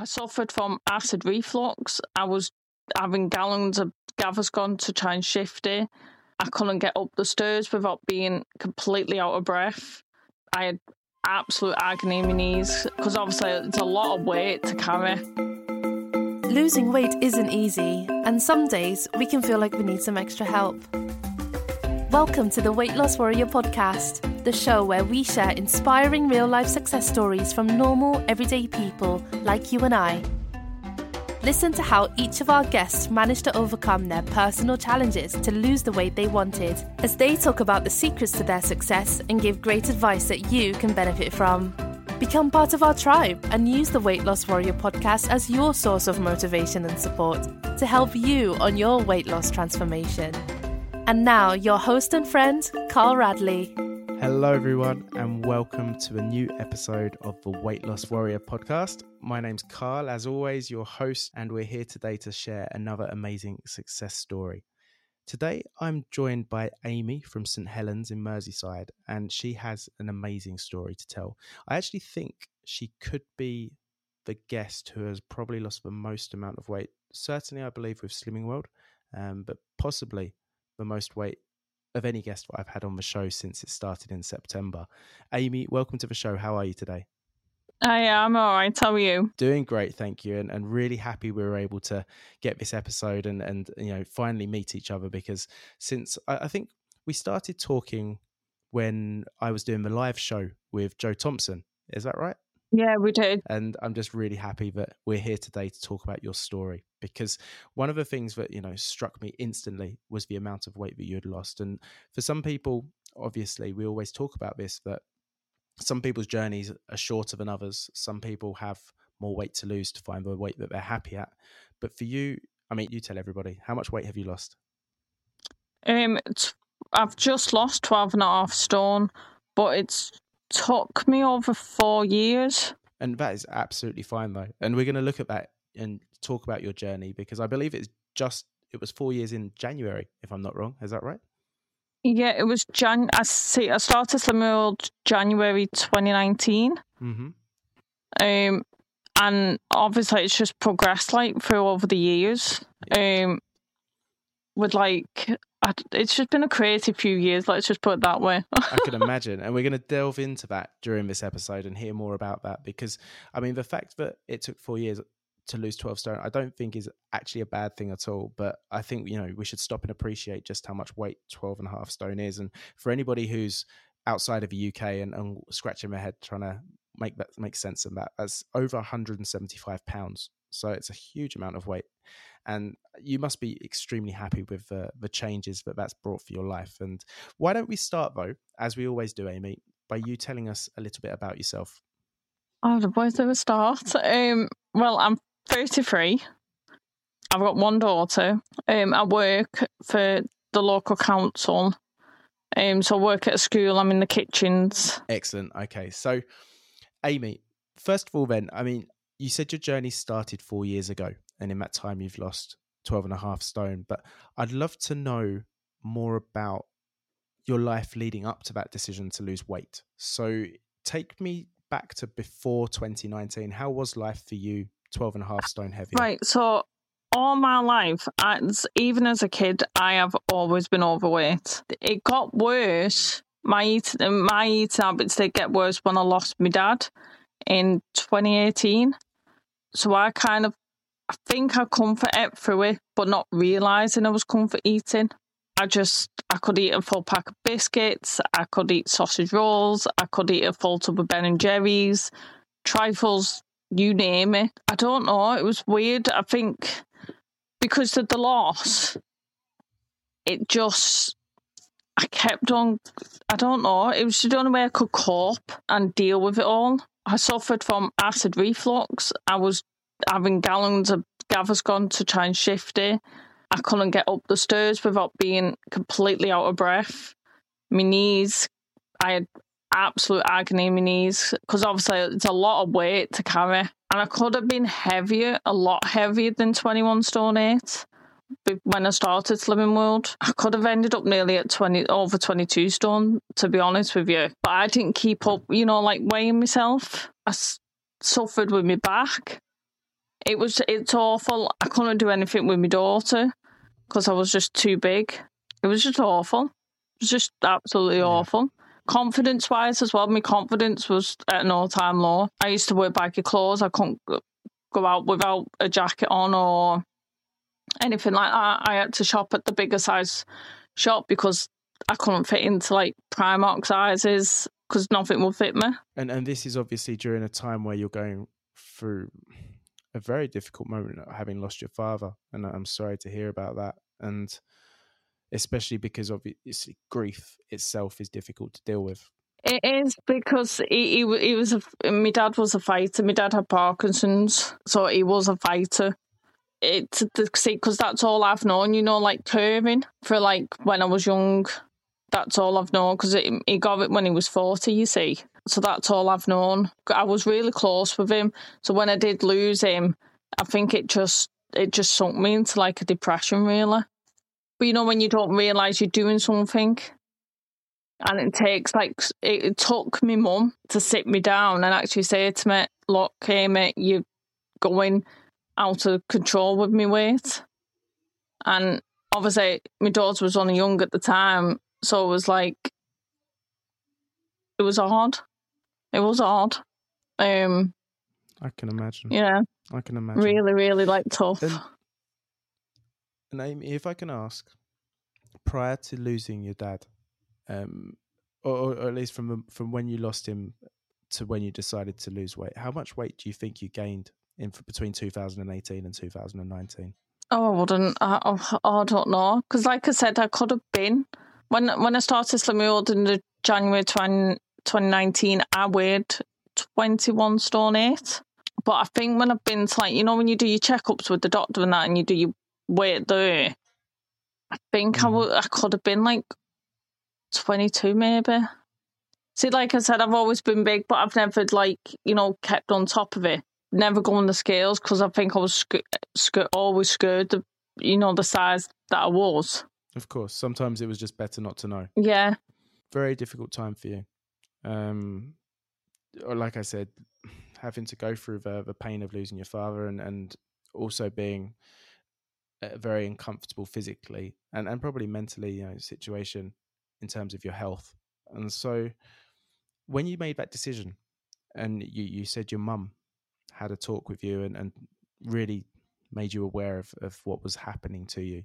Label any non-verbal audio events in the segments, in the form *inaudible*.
I suffered from acid reflux. I was having gallons of Gaviscon to try and shift it. I couldn't get up the stairs without being completely out of breath. I had absolute agony in my knees because obviously it's a lot of weight to carry. Losing weight isn't easy, and some days we can feel like we need some extra help. Welcome to the Weight Loss Warrior podcast, the show where we share inspiring real life success stories from normal, everyday people like you and I. Listen to how each of our guests managed to overcome their personal challenges to lose the weight they wanted, as they talk about the secrets to their success and give great advice that you can benefit from. Become part of our tribe and use the Weight Loss Warrior podcast as your source of motivation and support to help you on your weight loss transformation. And now, your host and friend, Carl Radley. Hello, everyone, and welcome to a new episode of the Weight Loss Warrior podcast. My name's Carl, as always, your host, and we're here today to share another amazing success story. Today, I'm joined by Amy from St. Helens in Merseyside, and she has an amazing story to tell. I actually think she could be the guest who has probably lost the most amount of weight. Certainly, I believe with Slimming World, um, but possibly the most weight of any guest that I've had on the show since it started in September. Amy, welcome to the show. How are you today? I am all right. How are you? Doing great, thank you, and, and really happy we were able to get this episode and and you know finally meet each other because since I, I think we started talking when I was doing the live show with Joe Thompson. Is that right? Yeah, we did. And I'm just really happy that we're here today to talk about your story because one of the things that, you know, struck me instantly was the amount of weight that you had lost. And for some people, obviously, we always talk about this that some people's journeys are shorter than others. Some people have more weight to lose to find the weight that they're happy at. But for you, I mean, you tell everybody, how much weight have you lost? Um, I've just lost 12 and a half stone, but it's took me over four years. And that is absolutely fine, though. And we're going to look at that and talk about your journey because I believe it's just, it was four years in January, if I'm not wrong. Is that right? Yeah, it was Jan. I see. I started Slimming World January 2019. Mm-hmm. Um, and obviously it's just progressed like through over the years. Um, with like it's just been a crazy few years. Let's just put it that way. I can *laughs* imagine, and we're going to delve into that during this episode and hear more about that because, I mean, the fact that it took four years to lose 12 stone, I don't think is actually a bad thing at all. But I think, you know, we should stop and appreciate just how much weight 12 and a half stone is. And for anybody who's outside of the UK and, and scratching their head trying to make that make sense of that, that's over 175 pounds. So it's a huge amount of weight and you must be extremely happy with uh, the changes that that's brought for your life. And why don't we start though, as we always do, Amy, by you telling us a little bit about yourself? Oh, where do we start? Um, well, I'm 33. I've got one daughter. Um, I work for the local council. Um, so I work at a school. I'm in the kitchens. Excellent. Okay, so Amy, first of all, then, I mean, you said your journey started four years ago and in that time you've lost 12 and a half stone but i'd love to know more about your life leading up to that decision to lose weight. So take me back to before 2019 how was life for you 12 and a half stone heavy right so all my life as, even as a kid i have always been overweight. It got worse. My eating my eating habits did get worse when i lost my dad in 2018 so i kind of I think I comfort ate through it, but not realizing I was comfort eating. I just I could eat a full pack of biscuits, I could eat sausage rolls, I could eat a full tub of Ben and Jerry's, trifles, you name it. I don't know. It was weird. I think because of the loss, it just I kept on. I don't know. It was the only way I could cope and deal with it all. I suffered from acid reflux. I was having gallons of Gaviscon to try and shift it. I couldn't get up the stairs without being completely out of breath. My knees, I had absolute agony in my knees because obviously it's a lot of weight to carry. And I could have been heavier, a lot heavier than 21 stone 8 when I started Slimming World. I could have ended up nearly at 20, over 22 stone, to be honest with you. But I didn't keep up, you know, like weighing myself. I suffered with my back. it was it's awful. I couldn't do anything with my daughter because I was just too big. It was just awful. It was just absolutely Yeah. awful. Confidence wise as well, my confidence was at an all time low. I used to wear baggy clothes. I couldn't go out without a jacket on or anything like that. I had to shop at the bigger size shop because I couldn't fit into like Primark sizes because nothing would fit me. And and this is obviously during a time where you're going through a very difficult moment, uh, having lost your father, and I'm sorry to hear about that. And especially because obviously grief itself is difficult to deal with. It is because he, he he was a my dad was a fighter. My dad had Parkinson's, so he was a fighter. It's the see because that's all I've known. You know, like curving for like when I was young. That's all I've known because he got it when he was forty. You see, so that's all I've known. I was really close with him, so when I did lose him, I think it just it just sunk me into like a depression, really. But you know, when you don't realize you're doing something, and it takes like it, it took me mum to sit me down and actually say to me, "Look, Amy, you're going out of control with me weight." And obviously, my daughter was only young at the time, so it was like it was hard. It was hard. Um, I can imagine. yeah, I can imagine. really, really like tough. And- And Amy, if I can ask, prior to losing your dad, um, or or at least from from when you lost him to when you decided to lose weight, how much weight do you think you gained in between 2018 and 2019? Oh, I wouldn't. I, I, I don't know. Because, like I said, I could have been. When when I started Slimming World in the January 20, 2019, I weighed 21 stone 8. But I think when I've been to, like, you know, when you do your checkups with the doctor and that and you do your weight there, I think I mm-hmm. would, I could have been like 22 maybe. See, like I said, I've always been big, but I've never, like, you know, kept on top of it. Never go on the scales because I think I was sc- sc- always scared of, you know, the size that I was. Of course, sometimes it was just better not to know. Yeah. Very difficult time for you. Um, or like I said, having to go through the, the pain of losing your father and, and also being uh, very uncomfortable physically and, and probably mentally, you know, situation in terms of your health. And so when you made that decision and you, you said your mum had a talk with you and, and really made you aware of, of what was happening to you.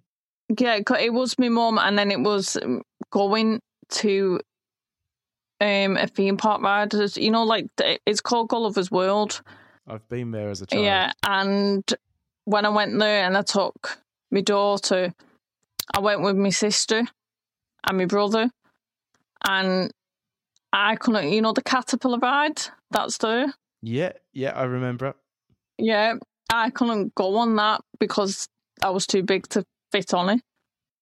Yeah, it was my mum, and then it was um, going to um a theme park ride. You know, like it's called Gulliver's World. I've been there as a child. Yeah, and when I went there and I took my daughter, I went with my sister and my brother, and I couldn't. You know, the caterpillar ride that's there. Yeah, yeah, I remember. Yeah, I couldn't go on that because I was too big to fit on it.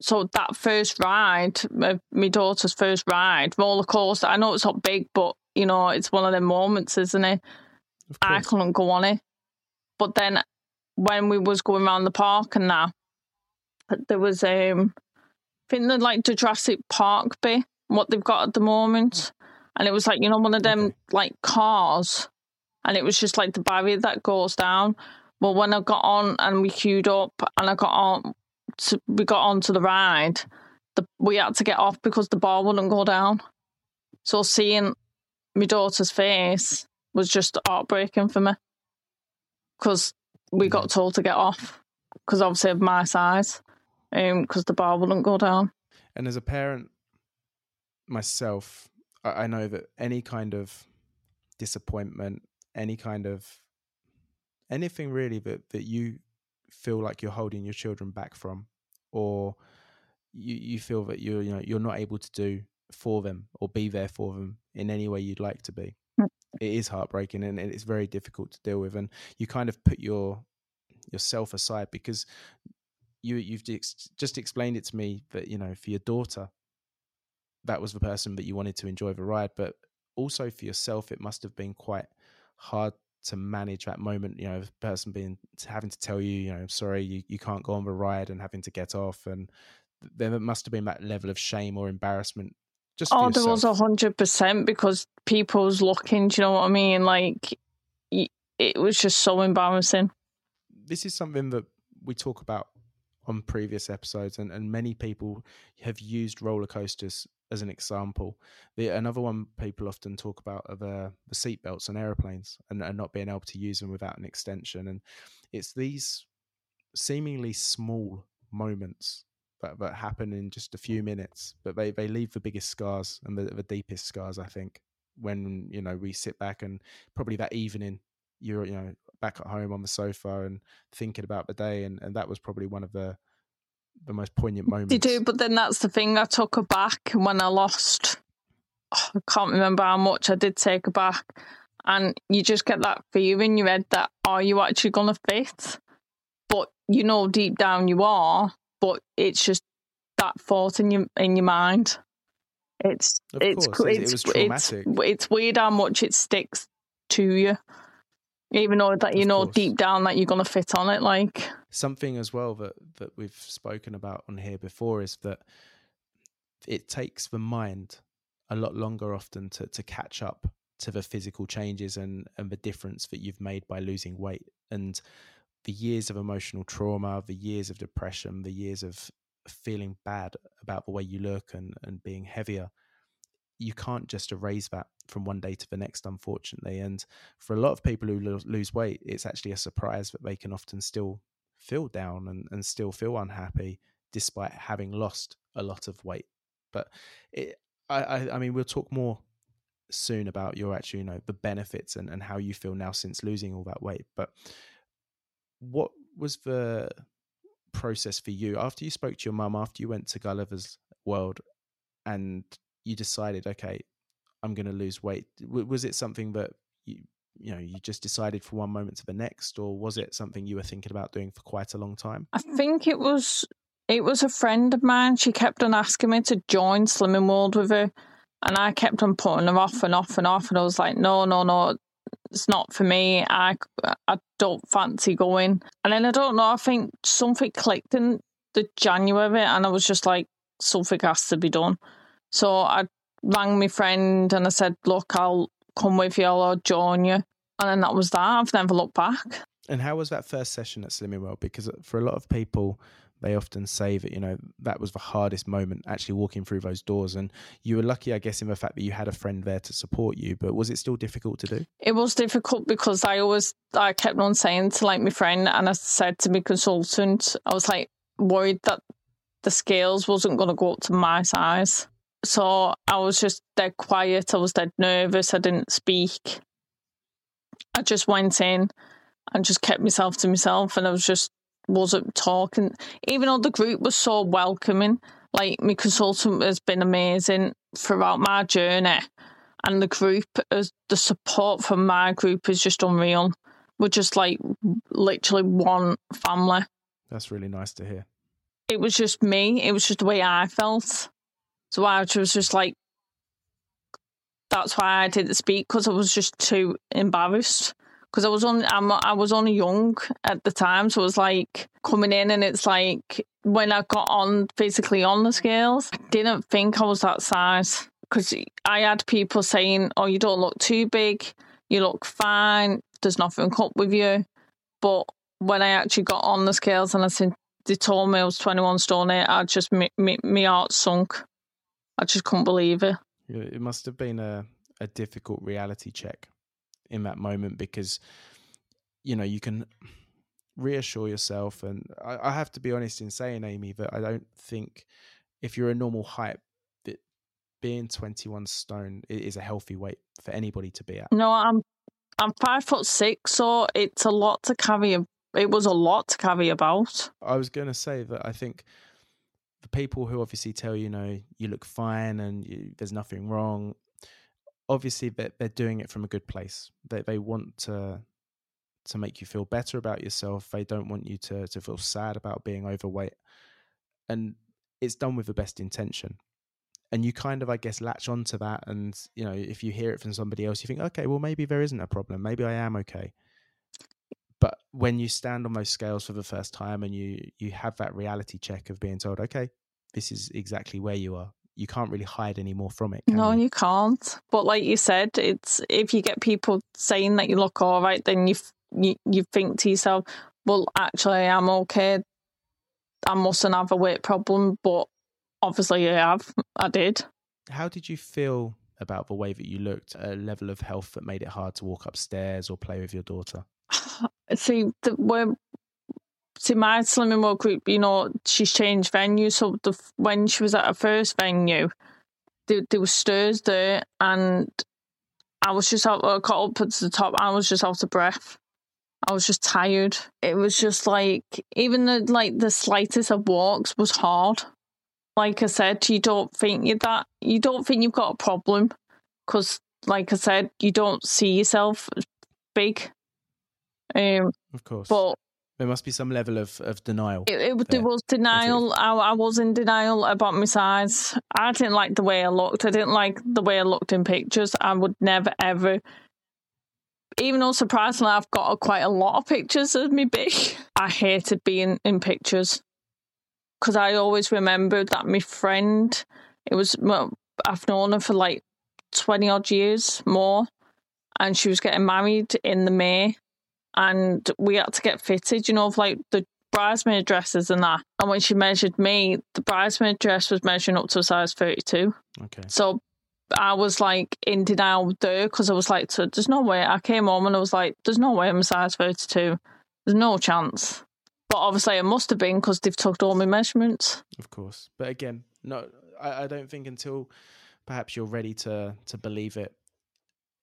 So that first ride, my, my daughter's first ride, roller coaster. I know it's not big, but you know it's one of them moments, isn't it? I couldn't go on it. But then when we was going around the park and that, there was um, I think the like the Jurassic Park bit, what they've got at the moment, and it was like you know one of them Okay. like cars, and it was just like the barrier that goes down. Well, when I got on and we queued up and I got on, to, we got onto the ride, the, we had to get off because the bar wouldn't go down. So seeing my daughter's face was just heartbreaking for me because we got mm-hmm. told to get off because obviously of my size, um, because the bar wouldn't go down. And as a parent myself, I know that any kind of disappointment, any kind of anything really that, that you feel like you're holding your children back from, or you, you feel that you're you know you're not able to do for them or be there for them in any way you'd like to be. Mm. It is heartbreaking and it's very difficult to deal with, and you kind of put your yourself aside because you you've just explained it to me that you know for your daughter that was the person that you wanted to enjoy the ride but also for yourself it must have been quite hard to manage that moment you know the person being having to tell you you know sorry you, you can't go on the ride and having to get off and there must have been that level of shame or embarrassment just Oh, there was a hundred percent because people's looking. Do you know what I mean? Like, it was just so embarrassing. this is something that we talk about on previous episodes, and, and many people have used roller coasters as an example. The another one people often talk about are the, the seat belts on airplanes and, and not being able to use them without an extension. And it's these seemingly small moments that, that happen in just a few minutes, but they, they leave the biggest scars and the, the deepest scars, I think, when, you know, we sit back and probably that evening you're, you know, back at home on the sofa and thinking about the day. And, and that was probably one of the, the most poignant moments. You do, but then that's the thing. I took her back when I lost. Oh, I can't remember how much I did take her back, and you just get that fear in your head that are you actually going to fit? But you know deep down you are, but it's just that thought in your in your mind. It's Of it's course, it- it it's was it's it's weird how much it sticks to you, even though that you Of know course. deep down that you're going to fit on it. Like something as well that that we've spoken about on here before is that it takes the mind a lot longer often to to catch up to the physical changes and and the difference that you've made by losing weight. And the years of emotional trauma the years of depression the years of feeling bad about the way you look and and being heavier you can't just erase that from one day to the next unfortunately. And for a lot of people who lo- lose weight it's actually a surprise that they can often still feel down and, and still feel unhappy despite having lost a lot of weight. But it, I, I i mean we'll talk more soon about your actual you know the benefits and, and how you feel now since losing all that weight. But what was the process for you? After you spoke to your mum after you went to gulliver's world and you decided okay i'm going to lose weight was it something that you you know you just decided from one moment to the next or was it something you were thinking about doing for quite a long time I think it was it was a friend of mine. She kept on asking me to join Slimming World with her, and I kept on putting her off and off and off. And I was like, no, no, no, it's not for me. I I don't fancy going. And then I don't know. I think something clicked in the January, and I was just like, something has to be done. So I rang my friend and I said, look, I'll come with you. I'll join you. And then that was that. I've never looked back. And how was that first session at Slimming World? Because uh, for a lot of people, they often say that you know that was the hardest moment actually walking through those doors. And you were lucky, I guess, in the fact that you had a friend there to support you. But was it still difficult to do? it was difficult because I always I kept on saying to like my friend and I said to my consultant, I was like worried that the scales wasn't gonna go up to my size. So I was just dead quiet, I was dead nervous, I didn't speak. I just went in and just kept myself to myself and I was just wasn't talking even though the group was so welcoming, like my consultant has been amazing throughout my journey and the group is the support from my group is just unreal. We're just like literally one family. That's really nice to hear. It was just me. It was just the way I felt. So I was just like, that's why I didn't speak because I was just too embarrassed. Because I was on, I'm, I was only young at the time, so it was like coming in, and it's like when I got on physically on the scales, I didn't think I was that size because I had people saying, "Oh, you don't look too big, you look fine, there's nothing up with you." But when I actually got on the scales and I said they told me I was 21 stone eight, I just me, me, me heart sunk. I just couldn't believe it. Yeah, It must have been a, a difficult reality check in that moment because, you know, you can reassure yourself. And I, I have to be honest in saying, Amy, that I don't think if you're a normal height, that being 21 stone is a healthy weight for anybody to be at. No, I'm I'm five foot six, so it's a lot to carry. It was a lot to carry about. I was going to say that I think the people who obviously tell you, you know, you look fine and you, there's nothing wrong, obviously they're, they're doing it from a good place. They they want to to make you feel better about yourself. They don't want you to to feel sad about being overweight, and it's done with the best intention. And you kind of, I guess, latch onto that. And you know, if you hear it from somebody else, you think, okay, well, maybe there isn't a problem. Maybe I am okay but when you stand on those scales for the first time and you you have that reality check of being told okay this is exactly where you are you can't really hide any more from it No, you? you can't. But like you said, it's if you get people saying that you look all right, then you f- you, you think to yourself, well, actually, I'm okay. I mustn't have a weight problem, but obviously, I have. I did. How did you feel about the way that you looked, a level of health that made it hard to walk upstairs or play with your daughter? See, the, when see my slimming world group, you know, she's changed venue. So the when she was at her first venue, there, there was stairs there, and I was just out. I got up to the top. I was just out of breath. I was just tired. It was just like even the like the slightest of walks was hard. Like I said, you don't think you that you don't think you've got a problem because, like I said, you don't see yourself big. Um, of course, but there must be some level of, of denial. It, it there was denial. I, I was in denial about my size. I didn't like the way I looked. I didn't like the way I looked in pictures. I would never ever. Even though surprisingly, I've got a, quite a lot of pictures of me big. I hated being in pictures because I always remembered that my friend. It was well, I've known her for like twenty odd years more, and she was getting married in the May and we had to get fitted, you know, of like the bridesmaid dresses and that. And when she measured me, the bridesmaid dress was measuring up to a size 32. Okay. So I was like in denial there because I was like, so there's no way. I came home and I was like, there's no way I'm a size 32. There's no chance. But obviously, it must have been because they've took all my measurements. Of course. But again, no, I, I don't think until perhaps you're ready to to believe it.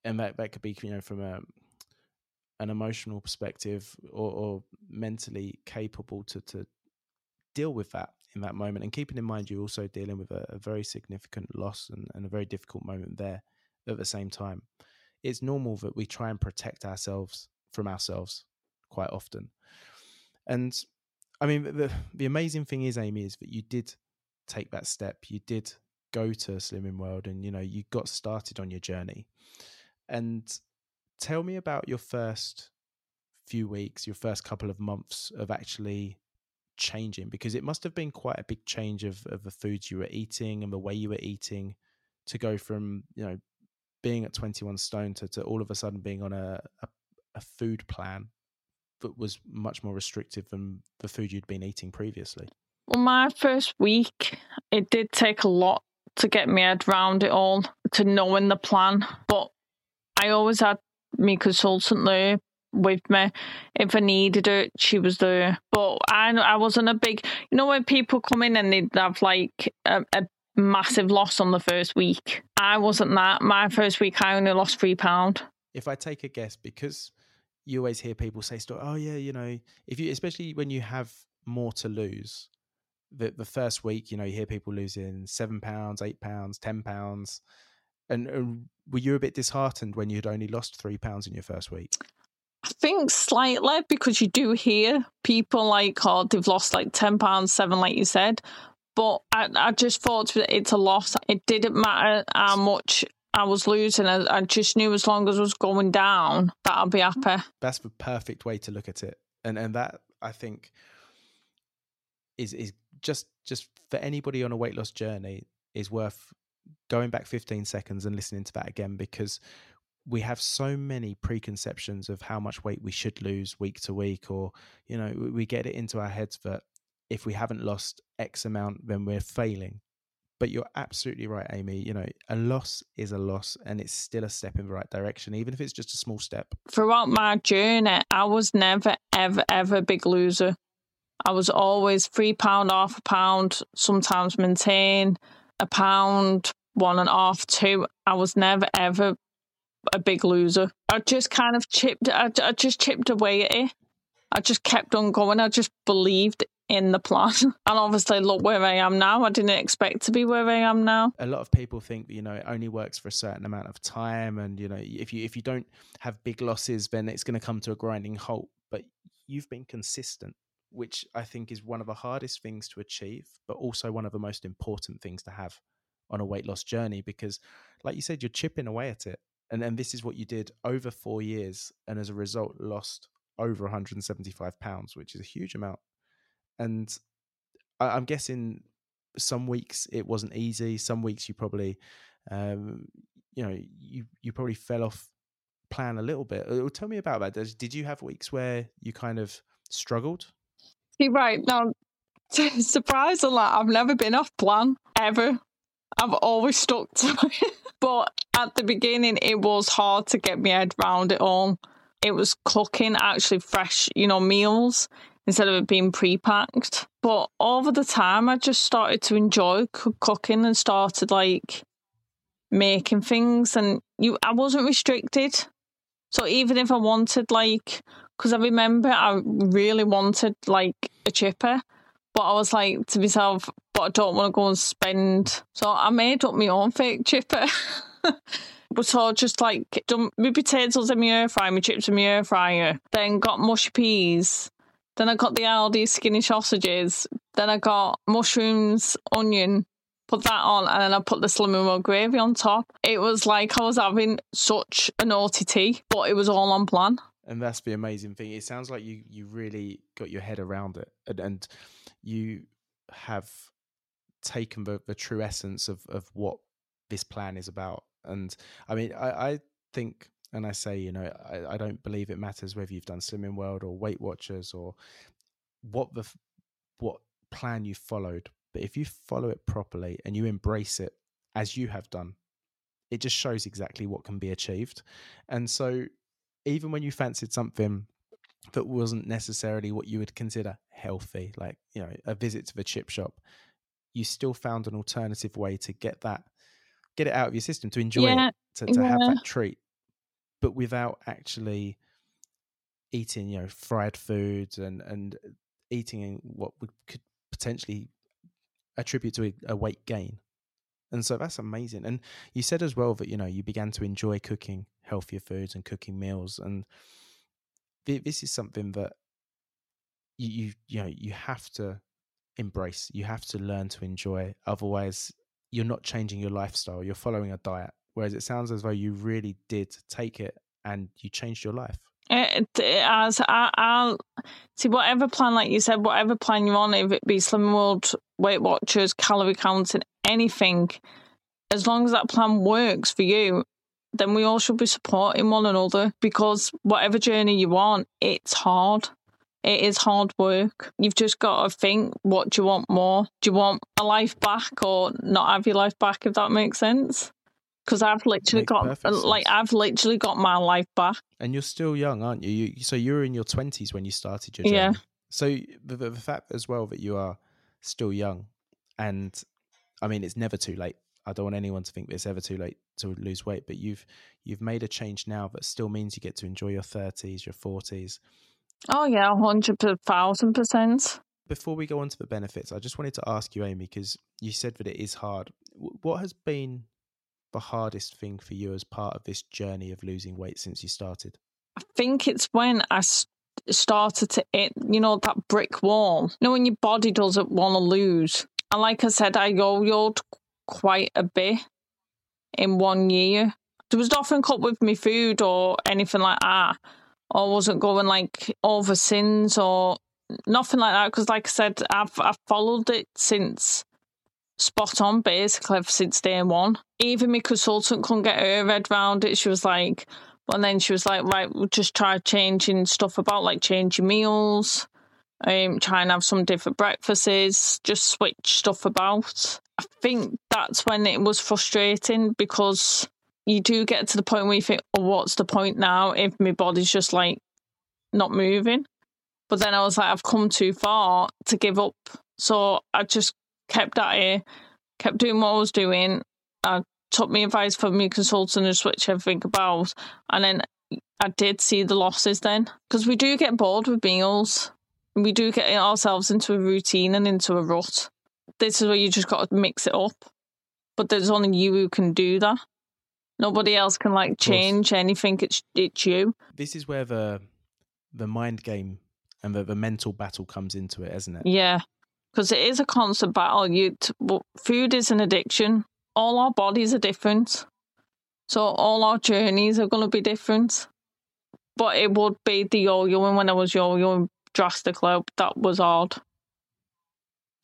And that, that could be, you know, from a an emotional perspective or, or mentally capable to, to deal with that in that moment. And keeping in mind, you're also dealing with a, a very significant loss and, and, a very difficult moment there at the same time. It's normal that we try and protect ourselves from ourselves quite often. And I mean, the, the amazing thing is, Amy, is that you did take that step. You did go to Slimming World and, you know, you got started on your journey. And tell me about your first few weeks, your first couple of months of actually changing because it must have been quite a big change of, of the foods you were eating and the way you were eating to go from, you know, being at 21 stone to, to all of a sudden being on a, a, a food plan that was much more restrictive than the food you'd been eating previously. Well, my first week, it did take a lot to get my head around it all, to knowing the plan. But I always had me consultant there with me. If I needed it, she was there. But I I wasn't a big, you know, when people come in and they'd have like a, a massive loss on the first week. I wasn't that. My first week, I only lost three pound. If I take a guess, because you always hear people say, "Stuff, "Oh yeah, you know, if you, especially when you have more to lose." The the first week, you know, you hear people losing seven pounds, eight pounds, ten pounds and, and were you a bit disheartened when you had only lost three pounds in your first week? I think slightly because you do hear people like, oh, they've lost like ten pounds, seven, like you said. But I, I just thought it's a loss. It didn't matter how much I was losing. I, I just knew as long as I was going down, that I'd be happy. That's the perfect way to look at it, and and that I think is is just just for anybody on a weight loss journey is worth going back 15 seconds and listening to that again because we have so many preconceptions of how much weight we should lose week to week or you know we get it into our heads that if we haven't lost x amount then we're failing. But you're absolutely right amy you know a loss is a loss and it's still a step in the right direction even if it's just a small step. Throughout my journey i was never ever ever a big loser. I was always three pound half a pound sometimes maintain a pound one and a half, two. I was never ever a big loser. I just kind of chipped. I, I just chipped away at it. I just kept on going. I just believed in the plan. *laughs* And obviously, look where I am now. I didn't expect to be where I am now. A lot of people think that you know it only works for a certain amount of time, and you know if you if you don't have big losses, then it's going to come to a grinding halt. But you've been consistent, which I think is one of the hardest things to achieve, but also one of the most important things to have on a weight loss journey because like you said you're chipping away at it and and this is what you did over 4 years and as a result lost over 175 pounds which is a huge amount and I, am guessing some weeks it wasn't easy some weeks you probably um, you know you you probably fell off plan a little bit uh, tell me about that did you have weeks where you kind of struggled? See, right now, *laughs* surprisingly, I've never been off plan ever. I've always stuck to it. *laughs* but at the beginning, it was hard to get my head around it all. It was cooking actually fresh, you know, meals instead of it being pre-packed. But over the time, I just started to enjoy cooking and started like making things, and you, I wasn't restricted. So even if I wanted like, because I remember I really wanted like a chipper, but I was like to myself, but I don't want to go and spend. So I made up my own fake chipper. *laughs* but so just like done my potatoes in my air fryer, my chips in my air fryer, then got mushy peas. Then I got the Aldi skinny sausages. Then I got mushrooms, onion, put that on, and then I put the slimming world gravy on top. It was like I was having such a naughty tea, but it was all on plan. And that's the amazing thing. It sounds like you you really got your head around it, and, and you have taken the, the true essence of of what this plan is about. And I mean, I, I think and I say, you know, I, I, don't believe it matters whether you've done Slimming World or Weight Watchers or what the what plan you followed. But if you follow it properly and you embrace it as you have done, it just shows exactly what can be achieved. And so, even when you fancied something that wasn't necessarily what you would consider healthy, like you know, a visit to the chip shop, you still found an alternative way to get that, get it out of your system, to enjoy yeah, it, to, to yeah. have that treat but without actually eating, you know, fried foods and and eating what would could potentially attribute to a, a weight gain. And so that's amazing. And you said as well that you know you began to enjoy cooking healthier foods and cooking meals, and this is something that you you, you know you have to embrace. You have to learn to enjoy. Otherwise, you're not changing your lifestyle. You're following a diet. Whereas it sounds as though you really did take it and you changed your life. It, it has. I, I'll see whatever plan, like you said, whatever plan you're on, if it be Slim World, Weight Watchers, calorie counting, anything, as long as that plan works for you, then we all should be supporting one another because whatever journey you want, it's hard. It is hard work. You've just got to think what do you want more? Do you want a life back or not have your life back, if that makes sense? because I've literally got like I've literally got my life back. And you're still young, aren't you? you so you were in your twenties when you started your journey. Yeah. So the, the fact as well that you are still young, and I mean it's never too late. I don't want anyone to think that it's ever too late to lose weight, but you've you've made a change now that still means you get to enjoy your thirties, your forties. Oh yeah, hundred thousand percent. Before we go on to the benefits, I just wanted to ask you, Amy, because you said that it is hard. What has been the hardest thing for you as part of this journey of losing weight since you started? I think it's when I started to hit, you know, that brick wall. You know, when your body doesn't want to lose. And like I said, I yo-yoed quite a bit in one year. There was nothing cut with me food or anything like that. I wasn't going like over sins or nothing like that. Because like I said, I've I've followed it since spot on basically since day one. Even my consultant couldn't get her head around it. She was like, and then she was like, right, we'll just try changing stuff about, like changing meals, um, try and have some different breakfasts, just switch stuff about. I think that's when it was frustrating because you do get to the point where you think, oh, what's the point now if my body's just like not moving? But then I was like, I've come too far to give up. So I just kept at it, kept doing what I was doing. I took my advice from my consultant and switched everything about. And then I did see the losses then because we do get bored with meals. We do get ourselves into a routine and into a rut. This is where you just got to mix it up. But there's only you who can do that. Nobody else can like change anything. It's it's you. This is where the the mind game and the, the mental battle comes into it, isn't it? Yeah because it is a constant battle. You, food is an addiction. All our bodies are different, so all our journeys are going to be different. But it would be the yo-yoing when I was yo-yoing drastically. That was hard.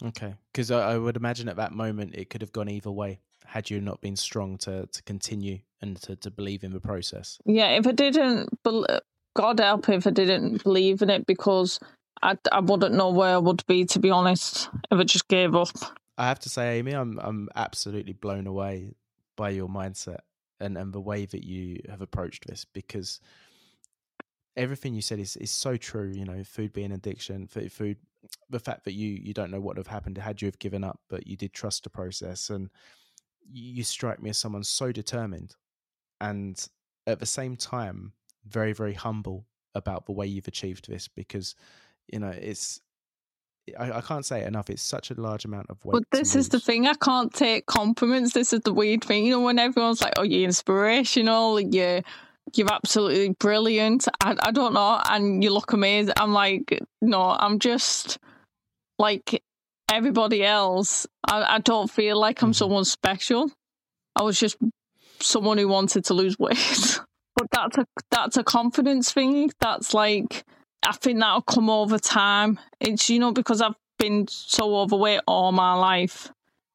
Okay, because I, I would imagine at that moment it could have gone either way had you not been strong to to continue and to, to believe in the process. Yeah, if I didn't, uh, God help if I didn't believe in it because I, I wouldn't know where I would be to be honest if I just gave up. I have to say, Amy, I'm I'm absolutely blown away by your mindset and, and the way that you have approached this because everything you said is, is so true. You know, food being addiction, food, the fact that you you don't know what would have happened had you have given up, but you did trust the process, and you, you strike me as someone so determined, and at the same time very very humble about the way you've achieved this because you know it's I, I, can't say it enough. It's such a large amount of weight. But this is the thing. I can't take compliments. This is the weird thing. You know, when everyone's like, "Oh, you're inspirational. You're you're absolutely brilliant." I, I don't know, and you look amazing. I'm like, no, I'm just like everybody else. I, I don't feel like I'm mm-hmm. someone special. I was just someone who wanted to lose weight. *laughs* but that's a that's a confidence thing. That's like I think that'll come over time. It's you know because I've been so overweight all my life.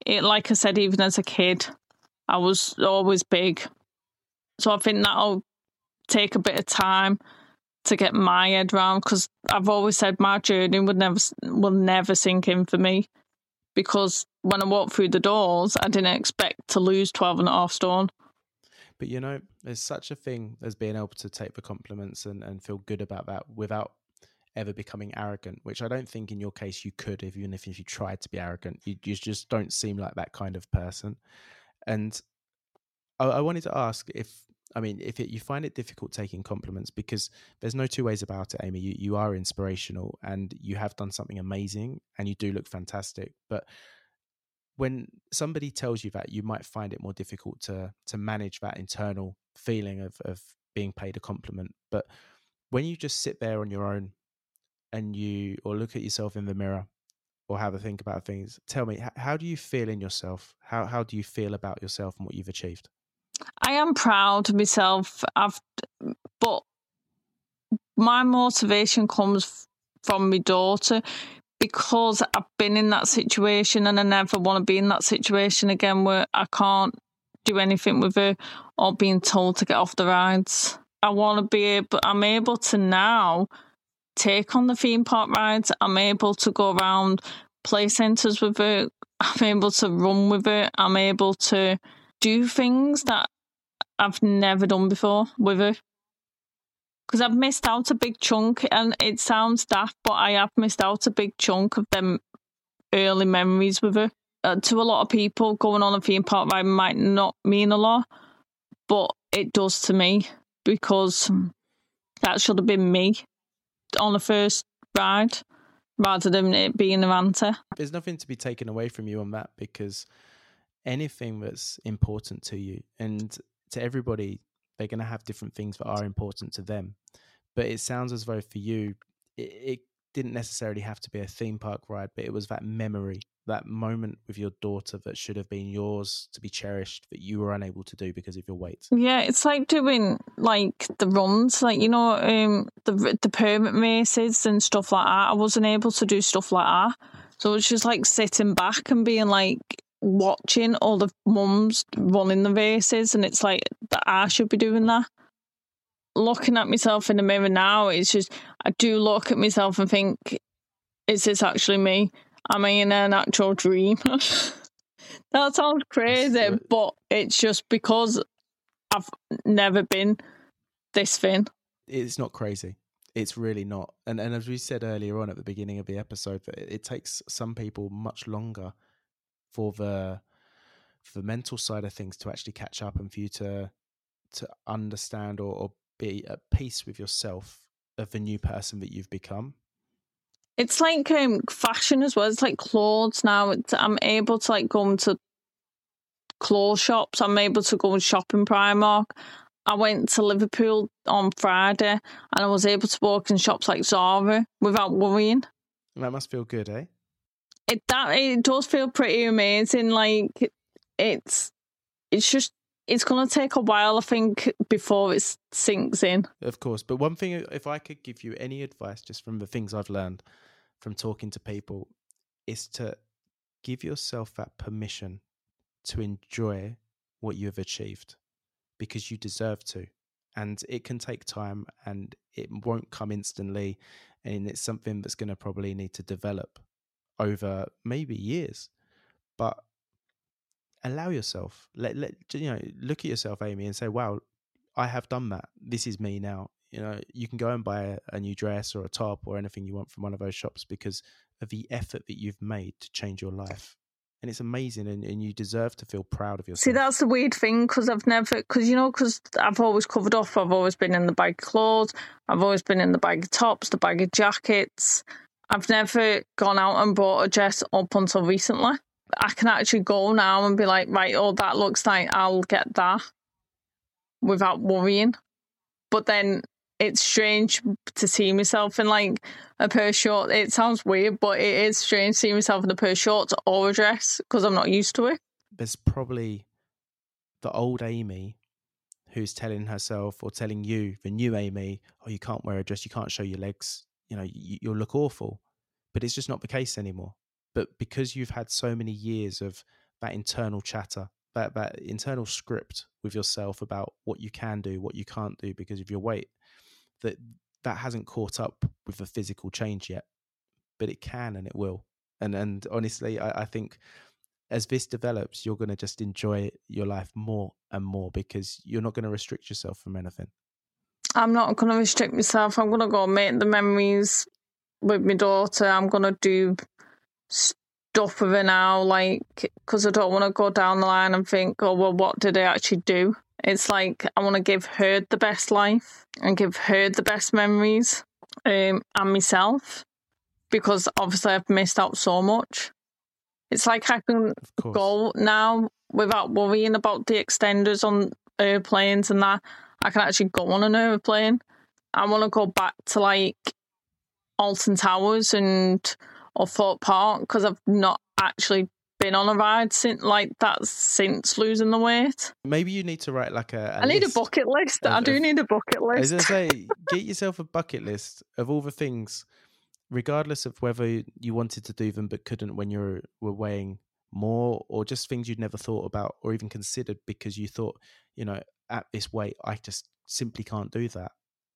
It like I said, even as a kid, I was always big. So I think that'll take a bit of time to get my head around because I've always said my journey would never will never sink in for me because when I walked through the doors, I didn't expect to lose 12 and a half stone. But you know, there's such a thing as being able to take the compliments and, and feel good about that without ever becoming arrogant, which I don't think in your case you could, if, even if, if you tried to be arrogant. You, you just don't seem like that kind of person. And I, I wanted to ask if, I mean, if it, you find it difficult taking compliments, because there's no two ways about it, Amy. You, you are inspirational and you have done something amazing and you do look fantastic. But when somebody tells you that, you might find it more difficult to to manage that internal feeling of of being paid a compliment. But when you just sit there on your own and you or look at yourself in the mirror or have a think about things, tell me how do you feel in yourself? How how do you feel about yourself and what you've achieved? I am proud of myself. I've but my motivation comes from my daughter because I've been in that situation and I never want to be in that situation again where I can't do anything with her or being told to get off the rides. I want to be able, I'm able to now take on the theme park rides. I'm able to go around play centres with her. I'm able to run with her. I'm able to do things that I've never done before with her because I've missed out a big chunk, and it sounds daft, but I have missed out a big chunk of them early memories with her. Uh, to a lot of people, going on a theme park ride might not mean a lot, but it does to me because that should have been me on the first ride rather than it being Atlanta. There's nothing to be taken away from you on that because anything that's important to you and to everybody they're going to have different things that are important to them. But it sounds as though for you, it, it didn't necessarily have to be a theme park ride, but it was that memory, that moment with your daughter that should have been yours to be cherished that you were unable to do because of your weight. Yeah, it's like doing like the runs, like you know, um, the the permit races and stuff like that. I wasn't able to do stuff like that, so it's just like sitting back and being like, watching all the mums running the races, and it's like that I should be doing that. Looking at myself in the mirror now, it's just I do look at myself and think, is this actually me? Am I in an actual dream? *laughs* that sounds crazy, but it's just because I've never been this thin. It's not crazy. It's really not. And and as we said earlier on at the beginning of the episode, that it, it takes some people much longer for the for the mental side of things to actually catch up and for you to to understand or, or be at peace with yourself of the new person that you've become it's like um, fashion as well. It's like clothes now. It's, I'm able to like go into clothes shops. I'm able to go and shop in Primark. I went to Liverpool on Friday and I was able to walk in shops like Zara without worrying. That must feel good, eh? It that it does feel pretty amazing. Like it's it's just it's gonna take a while, I think, before it sinks in. Of course, but one thing, if I could give you any advice, just from the things I've learned from talking to people, is to give yourself that permission to enjoy what you have achieved because you deserve to and it can take time and it won't come instantly and it's something that's going to probably need to develop over maybe years. But allow yourself, let let you know, look at yourself, Amy, and say, "Wow, I have done that. This is me now." You know, you can go and buy a, a new dress or a top or anything you want from one of those shops because of the effort that you've made to change your life and it's amazing and, and you deserve to feel proud of yourself see that's the weird thing because i've never because you know because i've always covered off i've always been in the bag of clothes i've always been in the bag of tops the bag of jackets i've never gone out and bought a dress up until recently i can actually go now and be like right oh that looks like i'll get that without worrying but then it's strange to see myself in like a pair of shorts. It sounds weird, but it is strange seeing myself in a pair of shorts or a dress because I'm not used to it. There's probably the old Amy who's telling herself or telling you, the new Amy, oh, you can't wear a dress, you can't show your legs, you know, you, you'll look awful. But it's just not the case anymore. But because you've had so many years of that internal chatter, that, that internal script with yourself about what you can do, what you can't do because of your weight, that that hasn't caught up with the physical change yet, but it can and it will. And and honestly, I, I think as this develops, you're going to just enjoy your life more and more because you're not going to restrict yourself from anything. I'm not going to restrict myself. I'm going to go make the memories with my daughter. I'm going to do stuff with her now, like, because I don't want to go down the line and think, oh, well, what did I actually do? It's like I want to give her the best life and give her the best memories um, and myself because obviously I've missed out so much. It's like I can go now without worrying about the extenders on airplanes and that. I can actually go on an airplane. I want to go back to like Alton Towers and or Thorpe Park because I've not actually been on a ride since like that since losing the weight. Maybe you need to write like a. a I need a bucket list. Of, I do need a bucket list. As I say, *laughs* get yourself a bucket list of all the things, regardless of whether you wanted to do them but couldn't when you were weighing more, or just things you'd never thought about or even considered because you thought, you know, at this weight, I just simply can't do that.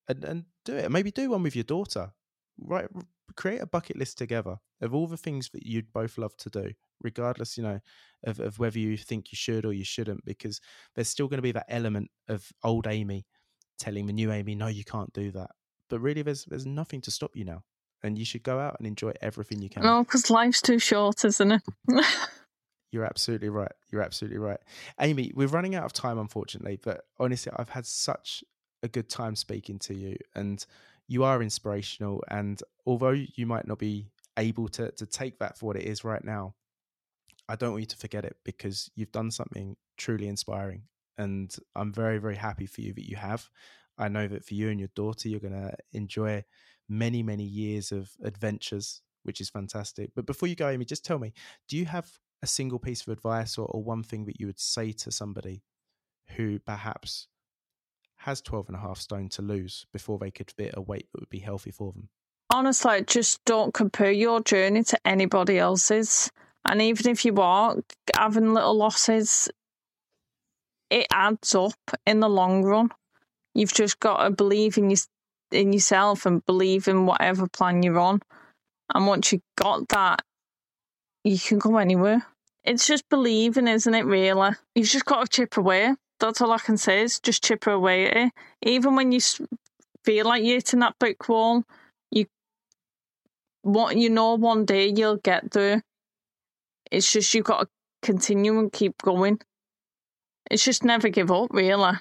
And and do it. Maybe do one with your daughter. Right, create a bucket list together of all the things that you'd both love to do regardless, you know, of, of whether you think you should or you shouldn't, because there's still going to be that element of old Amy telling the new Amy, no, you can't do that. But really, there's there's nothing to stop you now, and you should go out and enjoy everything you can. Oh, no, because life's too short, isn't it? *laughs* You're absolutely right. You're absolutely right. Amy, we're running out of time, unfortunately, but honestly, I've had such a good time speaking to you, and you are inspirational. And although you might not be able to to take that for what it is right now, I don't want you to forget it because you've done something truly inspiring. And I'm very, very happy for you that you have. I know that for you and your daughter, you're going to enjoy many, many years of adventures, which is fantastic. But before you go, Amy, just tell me do you have a single piece of advice or, or one thing that you would say to somebody who perhaps has 12 and a half stone to lose before they could fit a weight that would be healthy for them? Honestly, just don't compare your journey to anybody else's. And even if you are having little losses, it adds up in the long run. You've just got to believe in your, in yourself and believe in whatever plan you're on. And once you've got that, you can go anywhere. It's just believing, isn't it? Really, you've just got to chip away. That's all I can say is just chip away at it. Even when you feel like you're hitting that brick wall, you what you know one day you'll get there it's just you've got to continue and keep going. It's just never give up, really.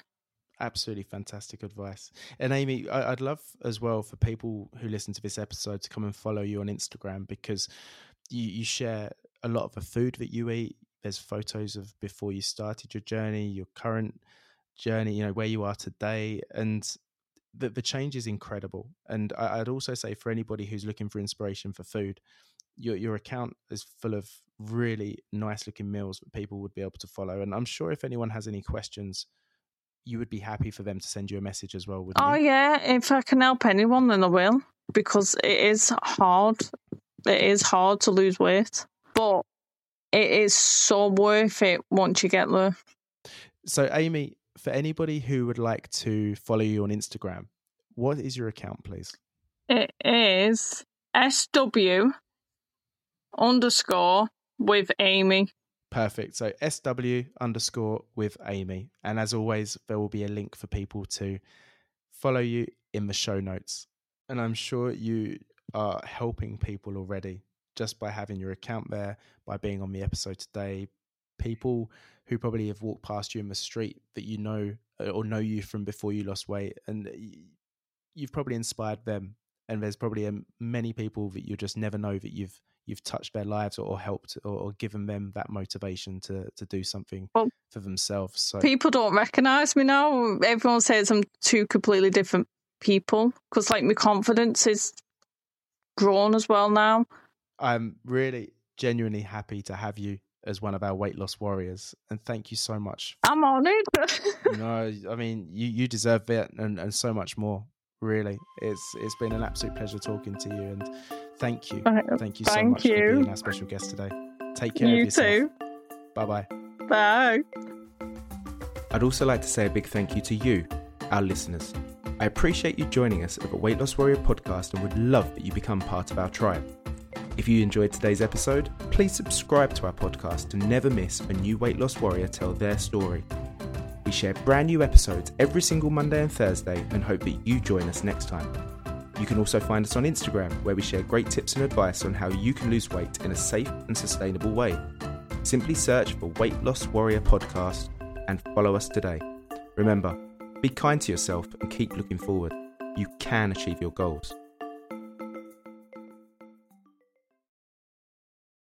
Absolutely fantastic advice. And Amy, I'd love as well for people who listen to this episode to come and follow you on Instagram because you, you share a lot of the food that you eat. There's photos of before you started your journey, your current journey, you know, where you are today. And the, the change is incredible. And I, I'd also say for anybody who's looking for inspiration for food, your your account is full of really nice looking meals that people would be able to follow. And I'm sure if anyone has any questions, you would be happy for them to send you a message as well. Would oh you? yeah, if I can help anyone, then I will because it is hard. It is hard to lose weight, but it is so worth it once you get there. So, Amy, for anybody who would like to follow you on Instagram, what is your account, please? It is SW underscore with Amy. Perfect. So SW underscore with Amy. And as always, there will be a link for people to follow you in the show notes. And I'm sure you are helping people already just by having your account there, by being on the episode today. People who probably have walked past you in the street that you know uh, or know you from before you lost weight, and you've probably inspired them. And there's probably um, many people that you just never know that you've you've touched their lives or, helped or, or, given them that motivation to to do something well, for themselves. So people don't recognize me now. Everyone says I'm two completely different people because like my confidence is grown as well now. I'm really genuinely happy to have you as one of our weight loss warriors, and thank you so much. I'm honoured. no, I mean you you deserve it and, and so much more. Really, it's it's been an absolute pleasure talking to you, and thank you, thank you so thank much you. for being our special guest today. Take care you of yourself. too. Bye bye. Bye. I'd also like to say a big thank you to you, our listeners. I appreciate you joining us at the Weight Loss Warrior podcast and would love that you become part of our tribe. If you enjoyed today's episode, please subscribe to our podcast to never miss a new weight loss warrior tell their story. We share brand new episodes every single Monday and Thursday and hope that you join us next time. You can also find us on Instagram where we share great tips and advice on how you can lose weight in a safe and sustainable way. Simply search for Weight Loss Warrior Podcast and follow us today. Remember, be kind to yourself and keep looking forward. You can achieve your goals.